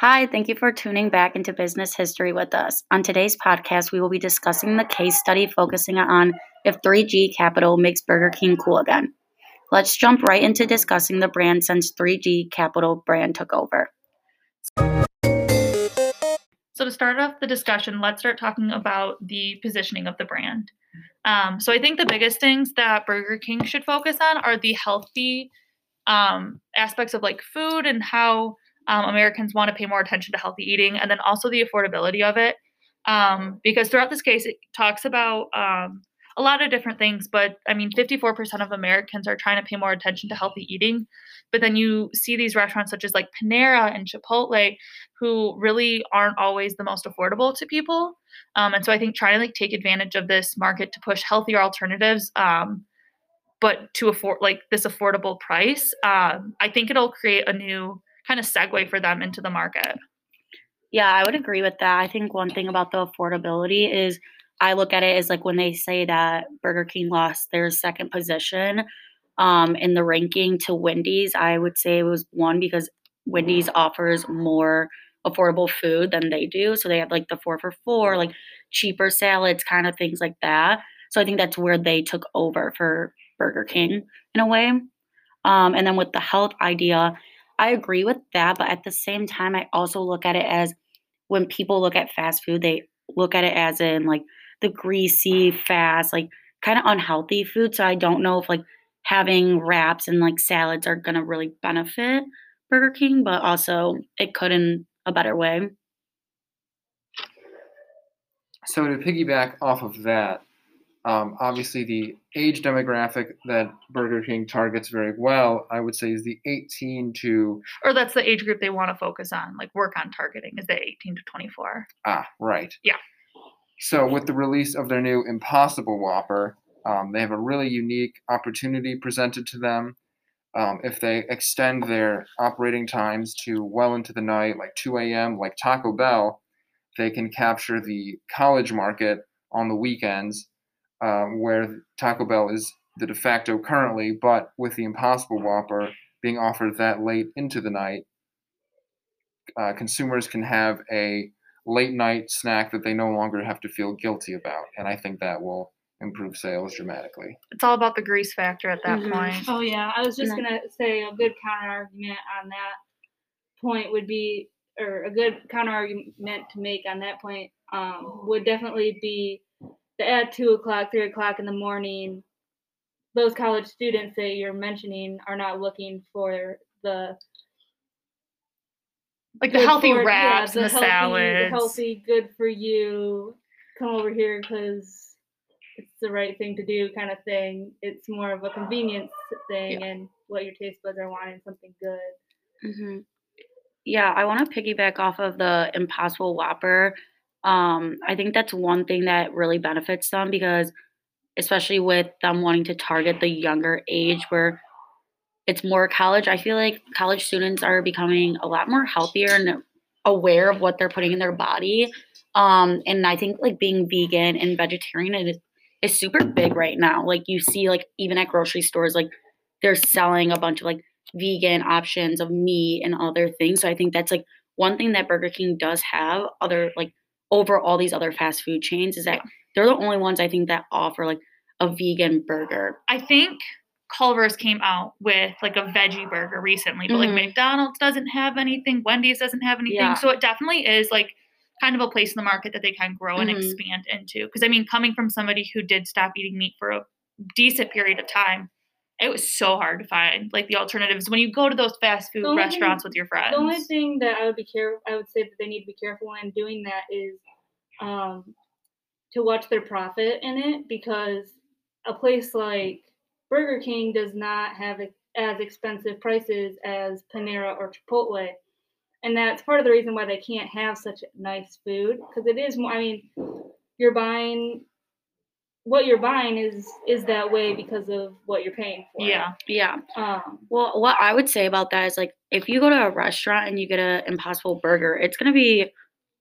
Hi, thank you for tuning back into business history with us. On today's podcast, we will be discussing the case study focusing on if 3G Capital makes Burger King cool again. Let's jump right into discussing the brand since 3G Capital brand took over. So, to start off the discussion, let's start talking about the positioning of the brand. Um, so, I think the biggest things that Burger King should focus on are the healthy um, aspects of like food and how um, Americans want to pay more attention to healthy eating, and then also the affordability of it. Um, because throughout this case, it talks about um, a lot of different things, but I mean, 54% of Americans are trying to pay more attention to healthy eating. But then you see these restaurants such as like Panera and Chipotle, who really aren't always the most affordable to people. Um, and so I think trying to like take advantage of this market to push healthier alternatives, um, but to afford like this affordable price, um, I think it'll create a new kind of segue for them into the market. Yeah, I would agree with that. I think one thing about the affordability is I look at it as like when they say that Burger King lost their second position um, in the ranking to Wendy's, I would say it was one because Wendy's offers more affordable food than they do. So they have like the four for four, like cheaper salads, kind of things like that. So I think that's where they took over for Burger King in a way. Um, and then with the health idea, I agree with that, but at the same time, I also look at it as when people look at fast food, they look at it as in like the greasy, fast, like kind of unhealthy food. So I don't know if like having wraps and like salads are gonna really benefit Burger King, but also it could in a better way. So to piggyback off of that, um, obviously, the age demographic that Burger King targets very well, I would say, is the 18 to. Or that's the age group they want to focus on, like work on targeting, is the 18 to 24. Ah, right. Yeah. So, with the release of their new Impossible Whopper, um, they have a really unique opportunity presented to them. Um, if they extend their operating times to well into the night, like 2 a.m., like Taco Bell, they can capture the college market on the weekends um, where Taco Bell is the de facto currently, but with the Impossible Whopper being offered that late into the night, uh, consumers can have a late night snack that they no longer have to feel guilty about. And I think that will improve sales dramatically. It's all about the grease factor at that mm-hmm. point. Oh, yeah. I was just going to say a good counter argument on that point would be, or a good counter argument to make on that point um, would definitely be at two o'clock, three o'clock in the morning, those college students that you're mentioning are not looking for the like the healthy for, wraps yeah, the and the healthy, salads, the healthy, good for you. Come over here because it's the right thing to do, kind of thing. It's more of a convenience thing, yeah. and what your taste buds are wanting something good. Mm-hmm. Yeah, I want to piggyback off of the Impossible Whopper um, I think that's one thing that really benefits them because, especially with them wanting to target the younger age where it's more college, I feel like college students are becoming a lot more healthier and aware of what they're putting in their body. Um, and I think like being vegan and vegetarian is, is super big right now. Like you see, like even at grocery stores, like they're selling a bunch of like vegan options of meat and other things. So I think that's like one thing that Burger King does have. Other like over all these other fast food chains is that they're the only ones I think that offer like a vegan burger. I think Culver's came out with like a veggie burger recently, but mm-hmm. like McDonald's doesn't have anything, Wendy's doesn't have anything. Yeah. So it definitely is like kind of a place in the market that they can grow and mm-hmm. expand into. Because I mean, coming from somebody who did stop eating meat for a decent period of time, it was so hard to find like the alternatives when you go to those fast food restaurants thing, with your friends. The only thing that I would be careful, I would say that they need to be careful in doing that is um, to watch their profit in it because a place like Burger King does not have as expensive prices as Panera or Chipotle. And that's part of the reason why they can't have such nice food because it is more, I mean, you're buying what you're buying is is that way because of what you're paying for. Yeah. Yeah. Um, well, what I would say about that is like if you go to a restaurant and you get an impossible burger, it's going to be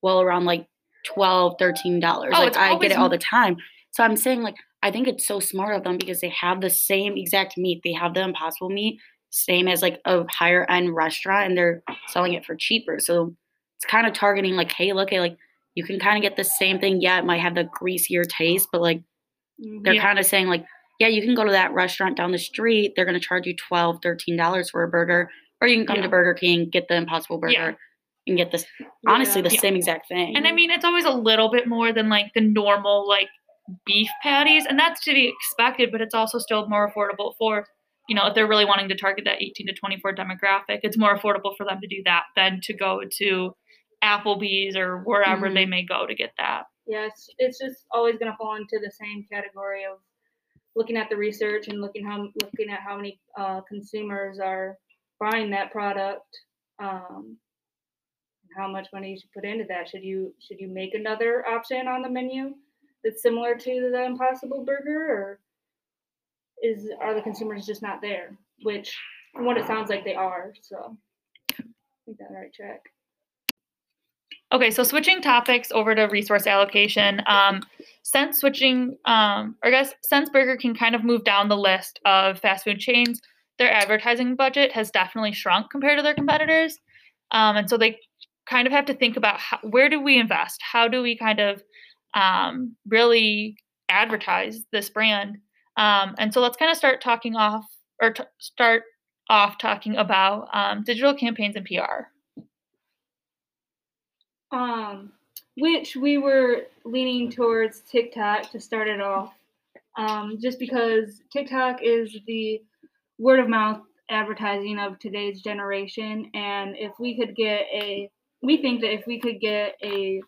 well around like 12 13 dollars. Oh, like I get it all the time. So I'm saying like I think it's so smart of them because they have the same exact meat. They have the impossible meat same as like a higher end restaurant and they're selling it for cheaper. So it's kind of targeting like, hey, look at like you can kind of get the same thing. Yeah, it might have the greasier taste, but like they're Yeah. kind of saying like, yeah, you can go to that restaurant down the street. They're going to charge you 12 $13 for a burger. Or you can come Yeah. to Burger King, get the Impossible Burger, Yeah. and get this, honestly, the same exact thing. And I mean, it's always a little bit more than like the normal like beef patties, and that's to be expected, but it's also still more affordable for, you know, if they're really wanting to target that 18 to 24 demographic, it's more affordable for them to do that than to go to Applebee's or wherever they mm-hmm. may go to get that. Yeah, it's, it's just always going to fall into the same category of looking at the research and looking how looking at how many uh, consumers are buying that product, um, how much money you should put into that. Should you should you make another option on the menu that's similar to the Impossible Burger, or is are the consumers just not there? Which, from what it sounds like, they are. So, I think that's the right track. Okay, so switching topics over to resource allocation. Um, since switching, um, or I guess since Burger King kind of moved down the list of fast food chains, their advertising budget has definitely shrunk compared to their competitors. Um, and so they kind of have to think about how, where do we invest? How do we kind of um, really advertise this brand? Um, and so let's kind of start talking off or t- start off talking about um, digital campaigns and PR. Um, which we were leaning towards TikTok to start it off, um, just because TikTok is the word of mouth advertising of today's generation, and if we could get a, we think that if we could get a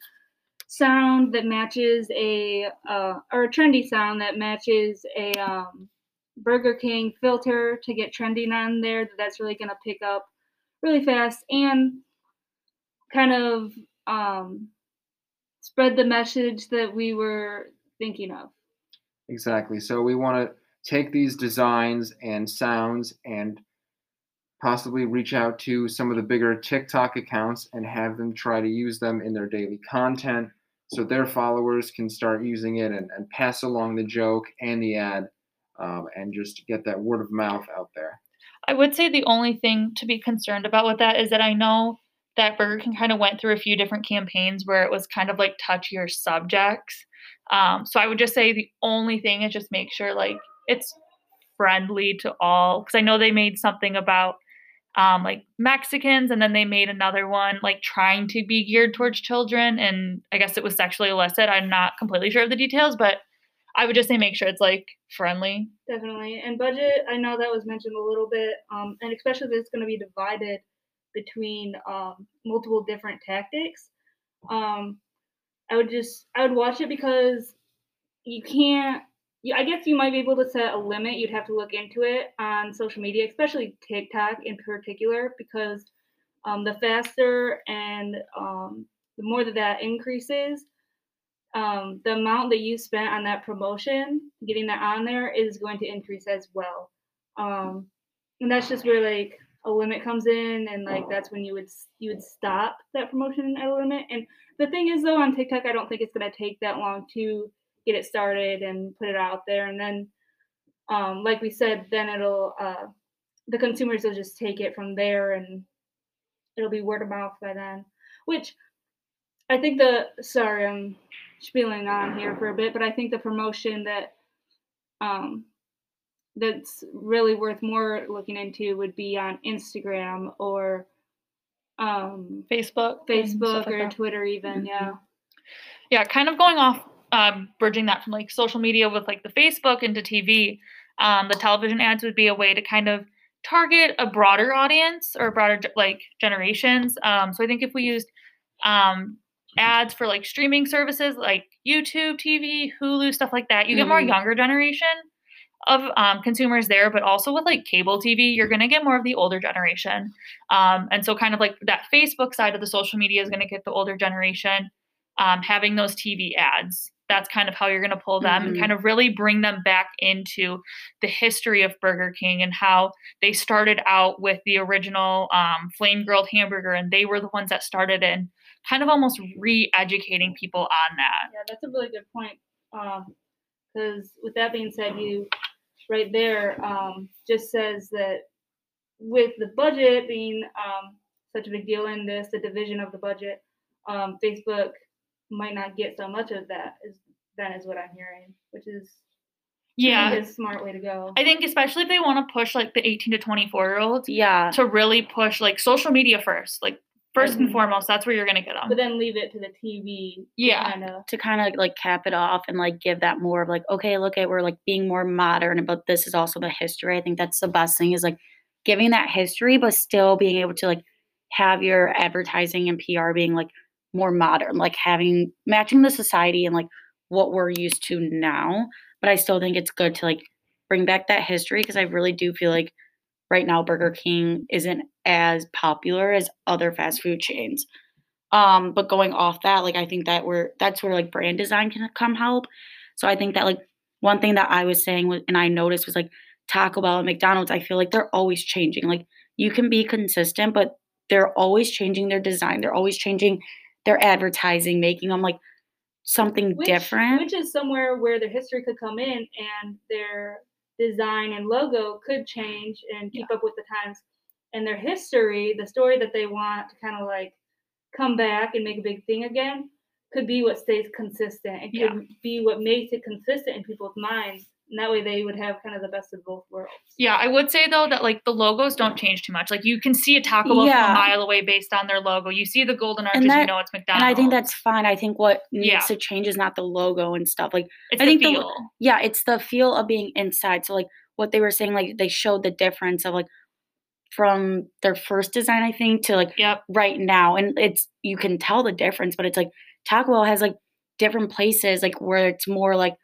sound that matches a uh, or a trendy sound that matches a um, Burger King filter to get trending on there, that that's really gonna pick up really fast and kind of um, spread the message that we were thinking of. Exactly. So we want to take these designs and sounds and possibly reach out to some of the bigger TikTok accounts and have them try to use them in their daily content so their followers can start using it and, and pass along the joke and the ad um, and just get that word of mouth out there. I would say the only thing to be concerned about with that is that I know that Burger King kind of went through a few different campaigns where it was kind of like touchier subjects. Um, so I would just say the only thing is just make sure like it's friendly to all because I know they made something about um, like Mexicans and then they made another one like trying to be geared towards children and I guess it was sexually illicit. I'm not completely sure of the details, but I would just say make sure it's like friendly. Definitely. And budget, I know that was mentioned a little bit, um, and especially if it's going to be divided between um, multiple different tactics. Um, I would just, I would watch it because you can't. You, I guess you might be able to set a limit. You'd have to look into it on social media, especially TikTok in particular, because um, the faster and um, the more that that increases, um, the amount that you spent on that promotion, getting that on there, is going to increase as well. Um, and that's just where like a limit comes in, and like that's when you would you would stop that promotion at a limit. And the thing is, though, on TikTok, I don't think it's gonna take that long to get it started and put it out there, and then, um, like we said, then it'll uh, the consumers will just take it from there, and it'll be word of mouth by then. Which I think the sorry, I'm spieling on here for a bit, but I think the promotion that um that's really worth more looking into would be on Instagram or um Facebook. Facebook or that. Twitter even, yeah. yeah kind of going off um, bridging that from like social media with like the facebook into tv um, the television ads would be a way to kind of target a broader audience or broader like generations um, so i think if we used um, ads for like streaming services like youtube tv hulu stuff like that you get more Mhm. younger generation of um, consumers there but also with like cable tv you're going to get more of the older generation um, and so kind of like that facebook side of the social media is going to get the older generation um, having those TV ads. That's kind of how you're going to pull them and Mhm. kind of really bring them back into the history of Burger King and how they started out with the original um, flame grilled hamburger and they were the ones that started it and kind of almost re educating people on that. Yeah, that's a really good point. Um, because with that being said, you right there um, just says that with the budget being um, such a big deal in this, the division of the budget, um, Facebook might not get so much of that. Is that is what I'm hearing, which is Yeah. is a smart way to go. I think especially if they want to push like the 18 to 24 year olds Yeah. to really push like social media first. Like 1st and foremost, that's where you're gonna get them. but then leave it to the TV. Yeah. Kind of. to kind of like cap it off and like give that more of like okay look at we're like being more modern but this is also the history i think that's the best thing is like giving that history but still being able to like have your advertising and pr being like more modern like having matching the society and like what we're used to now but i still think it's good to like bring back that history because i really do feel like right now burger king isn't as popular as other fast food chains um, but going off that, like I think that we're that's where like brand design can come help. So I think that like one thing that I was saying was, and I noticed was like Taco Bell and McDonald's. I feel like they're always changing. Like you can be consistent, but they're always changing their design. They're always changing their advertising, making them like something which, different. Which is somewhere where their history could come in and their design and logo could change and keep up with the times. And their history, the story that they want to kind of like come back and make a big thing again, could be what stays consistent. It could Yeah. be what makes it consistent in people's minds. And that way they would have kind of the best of both worlds. Yeah, I would say though that like the logos don't change too much. Like you can see a Taco Bell from a mile away based on their logo. You see the golden arches, that- you know it's McDonald's. and I think that's fine. I think what needs Yeah. to change is not the logo and stuff. Like it's I the think the- yeah, it's the feel of being inside. So like what they were saying, like they showed the difference of like from their first design, I think, to like Yep. right now. And it's you can tell the difference, but it's like Taco Bell has like different places like where it's more like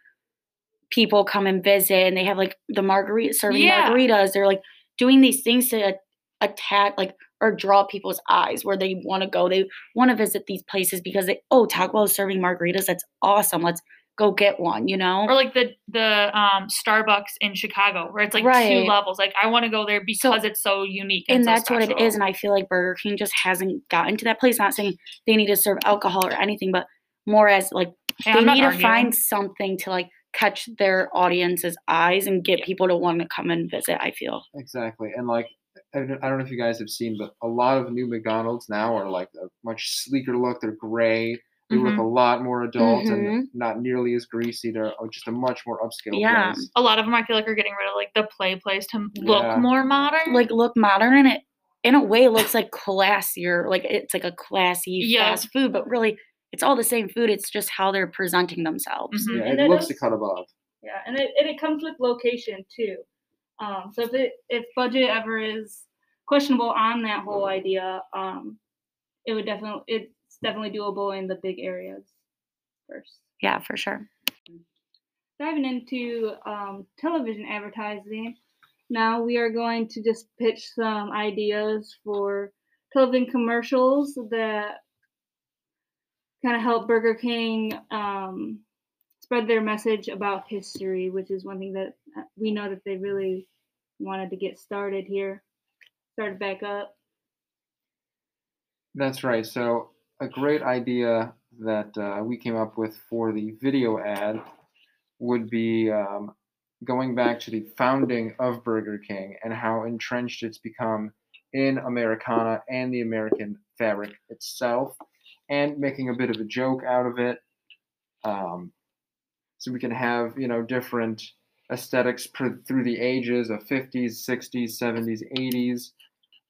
people come and visit and they have like the margarita serving Yeah. margaritas. They're like doing these things to attack like or draw people's eyes where they want to go. They want to visit these places because they oh Taco Bell is serving margaritas. That's awesome. Let's go get one, you know? Or like the the um Starbucks in Chicago where it's like Right. two levels. Like I want to go there because it's so unique. and so that's what it is. and i feel like burger king just hasn't gotten to that place not saying they need to serve alcohol or anything but more as like Hey, they need to find something to like catch their audience's eyes and get people to want to come and visit i feel Exactly, and like I don't know if you guys have seen, but a lot of new McDonald's now are like a much sleeker look. They're gray. They look Mhm. a lot more adult Mhm. and not nearly as greasy. They're just a much more upscale Yeah. place. a lot of them I feel like are getting rid of like the play place to look Yeah. more modern. like look modern and it in a way looks like classier like it's like a classy Yeah. fast food but really it's all the same food it's just how they're presenting themselves Mhm. Yeah, And it it looks is- a cut above. Yeah, and it, and it comes with location too. Um, so if it if budget ever is questionable on that whole idea, um, it would definitely it's definitely doable in the big areas first. yeah for sure Diving into um, television advertising, now we are going to just pitch some ideas for television commercials that kind of help Burger King um, spread their message about history, which is one thing that uh, we know that they really wanted to get started here, started back up. That's right. So a great idea that uh, we came up with for the video ad would be um, going back to the founding of Burger King and how entrenched it's become in Americana and the American fabric itself, and making a bit of a joke out of it. Um, so we can have you know different aesthetics through the ages of 50s, 60s, 70s, 80s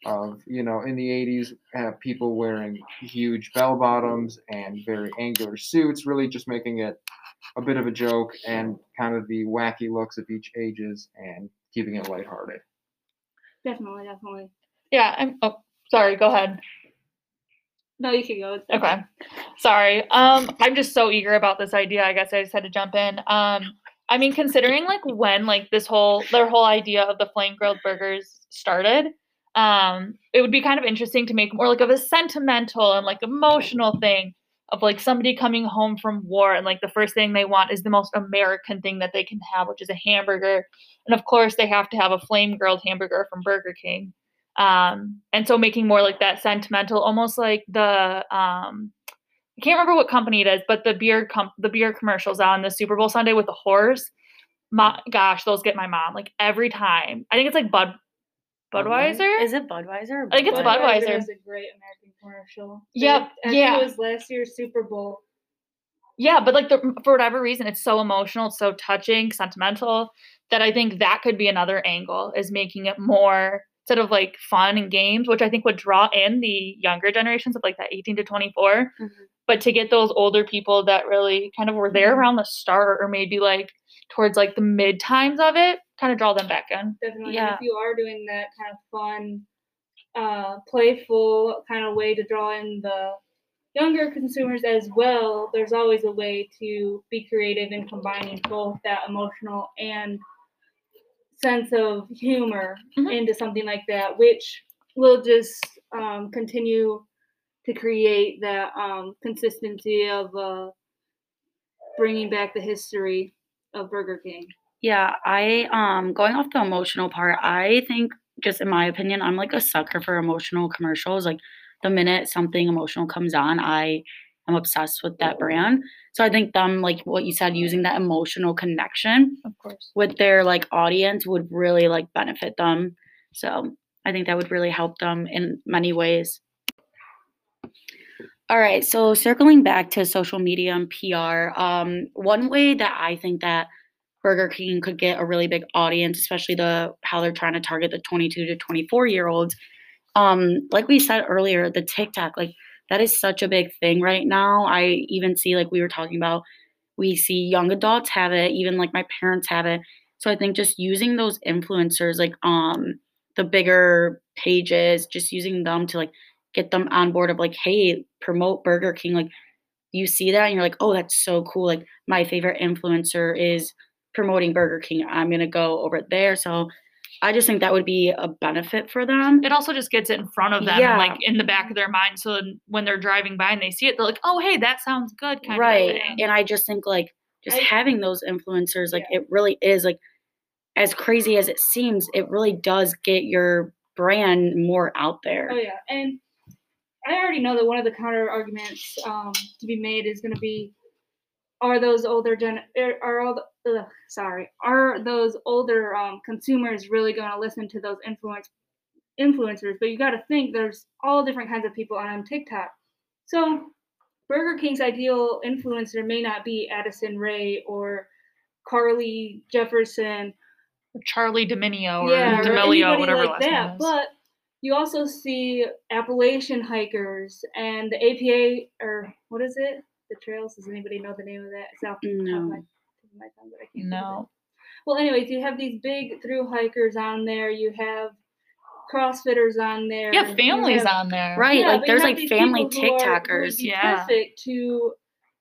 of you know in the 80s have people wearing huge bell bottoms and very angular suits really just making it a bit of a joke and kind of the wacky looks of each ages and keeping it lighthearted Definitely, definitely. yeah. I'm, oh, sorry. Go ahead. No, you can go. Okay. Sorry. Um, I'm just so eager about this idea. I guess I just had to jump in. Um, I mean, considering like when like this whole their whole idea of the flame grilled burgers started, um, it would be kind of interesting to make more like of a sentimental and like emotional thing of like somebody coming home from war and like the first thing they want is the most American thing that they can have, which is a hamburger. And of course, they have to have a flame grilled hamburger from Burger King. Um, and so making more like that sentimental, almost like the um, I can't remember what company it is, but the beer com- the beer commercials on the Super Bowl Sunday with the horse. My gosh, those get my mom like every time. I think it's like Bud. Budweiser. Is it Budweiser? I think it's Budweiser? Budweiser. is a great American commercial. Yep, I yeah. it was last year's Super Bowl. Yeah, but like the, for whatever reason, it's so emotional, it's so touching, sentimental that I think that could be another angle is making it more instead of like fun and games, which I think would draw in the younger generations of like that 18 to 24. Mhm. But to get those older people that really kind of were there Mhm. around the start or maybe like towards like the mid times of it, kind of draw them back in. Definitely. Yeah. And if you are doing that kind of fun, uh, playful kind of way to draw in the younger consumers as well, there's always a way to be creative in combining both that emotional and sense of humor Mhm. into something like that, which will just um, continue to create that um, consistency of uh, bringing back the history of Burger King. Yeah, I um going off the emotional part, I think just in my opinion, I'm like a sucker for emotional commercials. Like the minute something emotional comes on, I am obsessed with that brand. So I think them like what you said, using that emotional connection Of course. with their like audience would really like benefit them. So I think that would really help them in many ways. All right, so circling back to social media and PR, um, one way that I think that Burger King could get a really big audience, especially the how they're trying to target the 22 to 24 year olds. Um, like we said earlier, the TikTok, like that is such a big thing right now. I even see like we were talking about, we see young adults have it, even like my parents have it. So I think just using those influencers, like um the bigger pages, just using them to like get them on board of like, hey, promote Burger King. Like you see that and you're like, oh, that's so cool. Like my favorite influencer is promoting Burger King. I'm gonna go over there. So I just think that would be a benefit for them. It also just gets it in front of them, Yeah. like in the back of their mind. So when they're driving by and they see it, they're like, "Oh, hey, that sounds good." Kind right. of thing. And I just think like just I- having those influencers, like it really is like as crazy as it seems, it really does get your brand more out there. Oh yeah, and I already know that one of the counter arguments um, to be made is going to be, are those older gen er, are all the, ugh, sorry are those older um, consumers really going to listen to those influence influencers? But you got to think there's all different kinds of people on TikTok. So Burger King's ideal influencer may not be Addison Rae or Carly Jefferson or Charlie Dominio or yeah, or D'Amelio, anybody whatever like last that. name is. But you also see Appalachian hikers and the APA or what is it? The trails. Does anybody know the name of that? South. off the top of my, No. Tip of my tongue, but I can't think of it. no, Well, anyways, you have these big through hikers on there. You have CrossFitters on there. yeah, families have- on there. Right, yeah, like there's like family people who are- who be Yeah. perfect to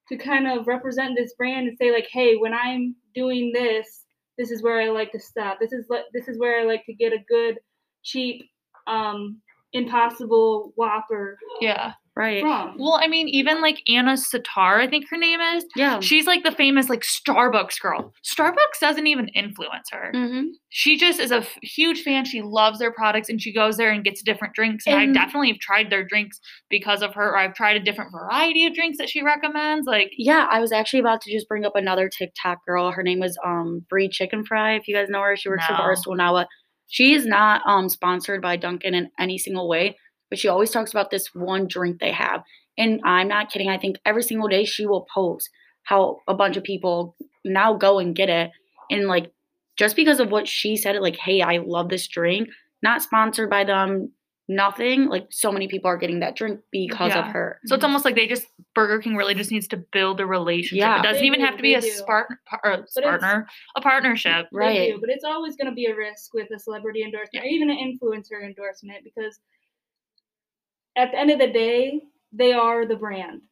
to kind of represent this brand and say like, hey, when I'm doing this, this is where I like to stop. This is like this is where I like to get a good, cheap, um, impossible Whopper Yeah. Right. from. Well, I mean, even like Anna Sitar, I think her name is. Yeah. She's like the famous like Starbucks girl. Starbucks doesn't even influence her. hmm She just is a f- huge fan. She loves their products and she goes there and gets different drinks. And, And- I definitely have tried their drinks because of her. Or I've tried a different variety of drinks that she recommends. Like, Yeah, I was actually about to just bring up another TikTok girl. Her name was um Bri Chickenfry. If you guys know her, she works for No. Barstool Now. She is not um sponsored by Dunkin in any single way, but she always talks about this one drink they have. And I'm not kidding. I think every single day she will post how a bunch of people now go and get it. And like just because of what she said, like, hey, I love this drink, not sponsored by them, nothing. Like so many people are getting that drink because of her. so it's mm-hmm. almost like they just, Burger King really just needs to build a relationship. Yeah. it doesn't They even do, have to be a spark, or it's- partner, a partnership. They Right. do, but it's always going to be a risk with a celebrity endorsement or even an influencer endorsement because at the end of the day, they are the brand.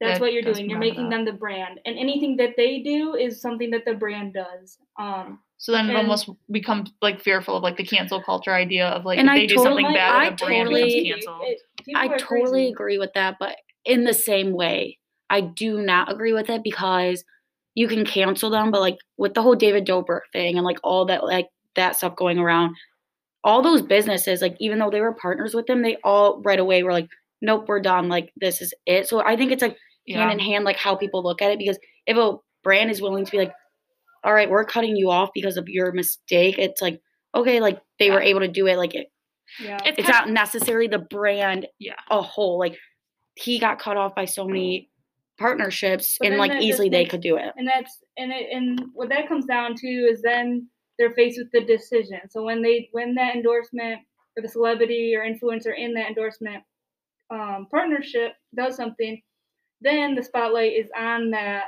That's That what you're does doing. You're making them the brand, and anything that they do is something that the brand does. Um, So then it And- almost becomes like fearful of like the cancel culture idea of like And if I they do something bad, I the brand totally- becomes canceled. it- people I totally crazy. agree with that, but in the same way, I do not agree with it because you can cancel them, but like with the whole David Dobrik thing and like all that like that stuff going around, all those businesses, like even though they were partners with them, they all right away were like, Nope, we're done. Like this is it. So I think it's like yeah. hand in hand, like how people look at it, because if a brand is willing to be like, All right, we're cutting you off because of your mistake, it's like, okay, like they were able to do it, like it Yeah. It's, It's kind not necessarily the brand Yeah. a whole. Like he got cut off by so many partnerships But and like that just easily they could do it. and that's and it, and what that comes down to is then they're faced with the decision. So when they when that endorsement or the celebrity or influencer in that endorsement um, partnership does something, then the spotlight is on that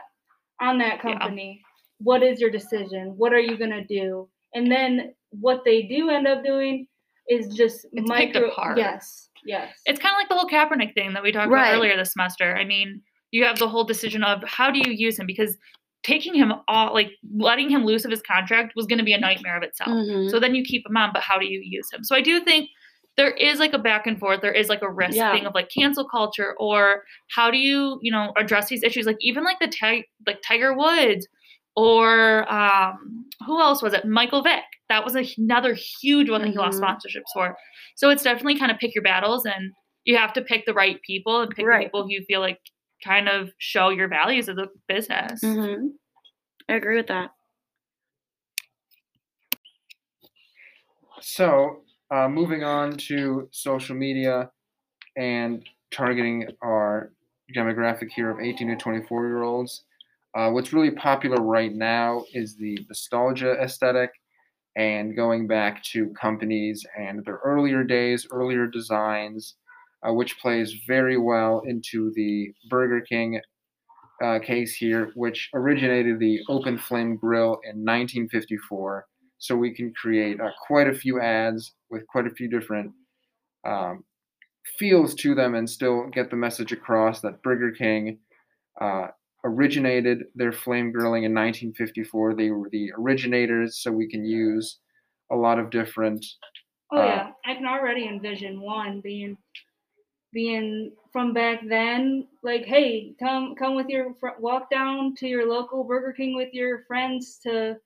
on that Yeah. company. What is your decision? What are you gonna do? And then what they do end up doing is just It's picked micro. apart. Yes, yes. it's kind of like the whole Kaepernick thing that we talked Right. about earlier this semester. I mean, you have the whole decision of how do you use him because taking him all like letting him loose of his contract was going to be a nightmare of itself. Mhm. So then you keep him on, but how do you use him? So I do think there is like a back and forth. There is like a risk Yeah. thing of like cancel culture or how do you, you know, address these issues? Like even like the ti- like Tiger Woods or um who else was it? Michael Vick. That was another huge one that he lost Mhm. sponsorships for. So it's definitely kind of pick your battles and you have to pick the right people and pick the Right. people who you feel like kind of show your values as a business. Mhm. I agree with that. So, uh, moving on to social media and targeting our demographic here of 18 to 24 year olds. Uh, what's really popular right now is the nostalgia aesthetic and going back to companies and their earlier days, earlier designs, uh, which plays very well into the Burger King uh, case here, which originated the open flame grill in 1954 so we can create uh, quite a few ads with quite a few different um, feels to them and still get the message across that Burger King uh, originated their flame grilling in 1954. They were the originators, so we can use a lot of different. Oh Uh, yeah, I can already envision one being being from back then. Like, hey, come come with your fr- walk down to your local Burger King with your friends to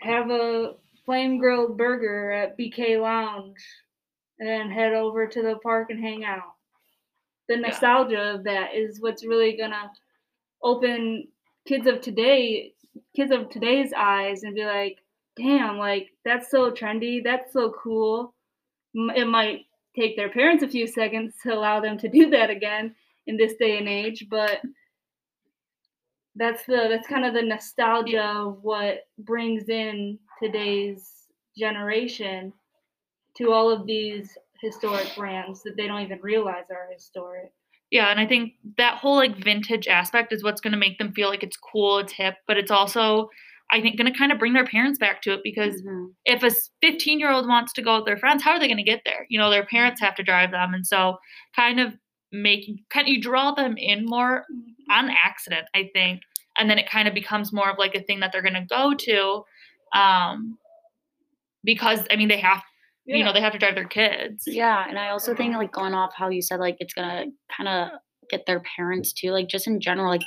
have a flame grilled burger at BK Lounge, and then head over to the park and hang out. The nostalgia of that is what's really gonna open kids of today, kids of today's eyes, and be like, damn, like that's so trendy, that's so cool. It might take their parents a few seconds to allow them to do that again in this day and age, but that's the that's kind of the nostalgia of what brings in today's generation to all of these historic brands that they don't even realize are historic. Yeah, and I think that whole like vintage aspect is what's going to make them feel like it's cool, it's hip, but it's also I think going to kind of bring their parents back to it because Mhm. if a 15 year old wants to go with their friends, how are they going to get there? You know, their parents have to drive them, and so kind of making kind of you draw them in more on accident, I think, and then it kind of becomes more of like a thing that they're going to go to, um, because I mean they have you know they have to drive their kids. Yeah, and I also think like going off how you said like it's gonna kind of get their parents too, like just in general, like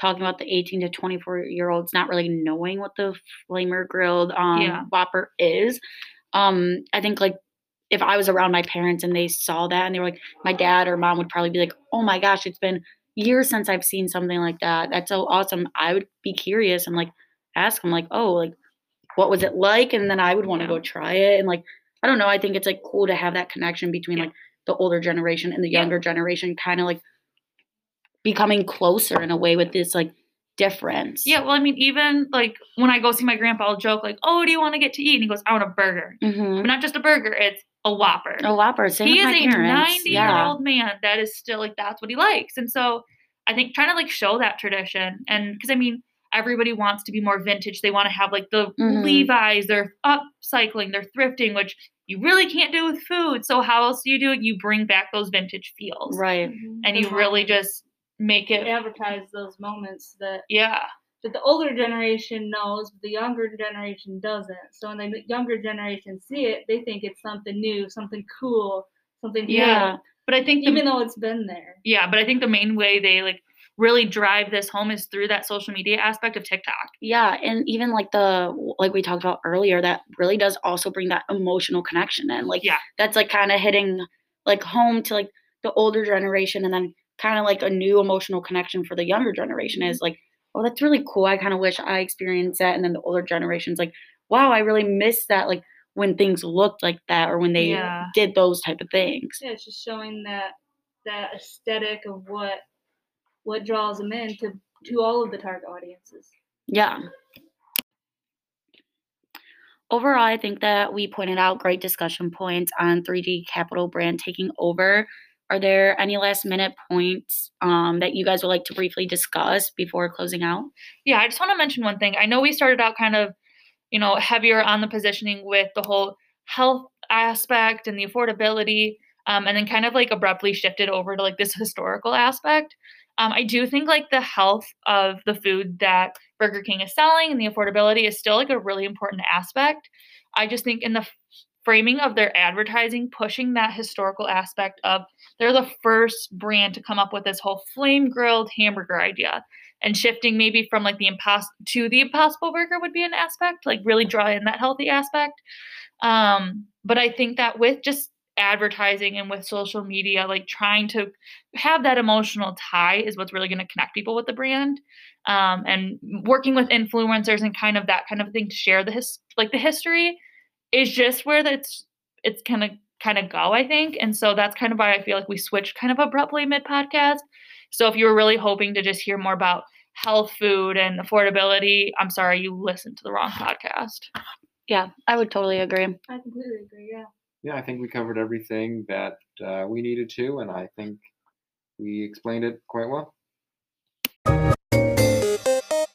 talking about the 18 to 24 year olds not really knowing what the flamer grilled um Yeah. whopper is. Um, I think like if I was around my parents and they saw that and they were like, my dad or mom would probably be like, oh my gosh, it's been years since I've seen something like that. That's so awesome. I would be curious and like ask them like, oh, like what was it like? And then I would want to Yeah. go try it. And like, I don't know. I think it's like cool to have that connection between Yeah. like the older generation and the younger generation, kind of like becoming closer in a way with this like difference. Yeah, well, I mean, even like when I go see my grandpa, I'll joke like, "Oh, do you want to get to eat?" And he goes, "I want a burger, hmm but not just a burger; it's a Whopper." A Whopper. Same he is my a ninety-year-old man that is still like that's what he likes, and so I think trying to like show that tradition, and because I mean, everybody wants to be more vintage. They want to have like the Mhm. Levi's. They're upcycling. They're thrifting, which you really can't do with food. So how else do you do it? You bring back those vintage feels, Right. and you really just make it. advertise those moments that Yeah. that the older generation knows, but the younger generation doesn't. So when the younger generation see it, they think it's something new, something cool, something Yeah. hip, But I think the, even though it's been there. Yeah, but I think the main way they like really drive this home is through that social media aspect of TikTok. Yeah, and even like the like we talked about earlier, that really does also bring that emotional connection in. Like Yeah. that's like kind of hitting like home to like the older generation, and then kind of like a new emotional connection for the younger generation is mm-hmm. like, oh, that's really cool. I kind of wish I experienced that, and then the older generation's like, wow, I really miss that. Like when things looked like that or when they Yeah. did those type of things. Yeah, it's just showing that that aesthetic of what what draws them in to to all of the target audiences. Yeah. Overall, I think that we pointed out great discussion points on 3G Capital brand taking over. Are there any last minute points um, that you guys would like to briefly discuss before closing out? Yeah, I just want to mention one thing. I know we started out kind of, you know, heavier on the positioning with the whole health aspect and the affordability, um, and then kind of like abruptly shifted over to like this historical aspect. Um, I do think like the health of the food that Burger King is selling and the affordability is still like a really important aspect. I just think in the framing of their advertising, pushing that historical aspect of they're the first brand to come up with this whole flame grilled hamburger idea. And shifting maybe from like the impossible to the impossible burger would be an aspect like really draw in that healthy aspect. Um but i think that with just advertising and with social media like trying to have that emotional tie is what's really going to connect people with the brand. Um and working with influencers and kind of that kind of thing to share the his like the history is just where that's it's kind of kind of go i think and so that's kind of why i feel like we switched kind of abruptly mid podcast so if you were really hoping to just hear more about health food and affordability i'm sorry you listened to the wrong podcast Yeah, I would totally agree. I completely agree. Yeah. Yeah, I think we covered everything that uh, we needed to, and I think we explained it quite well.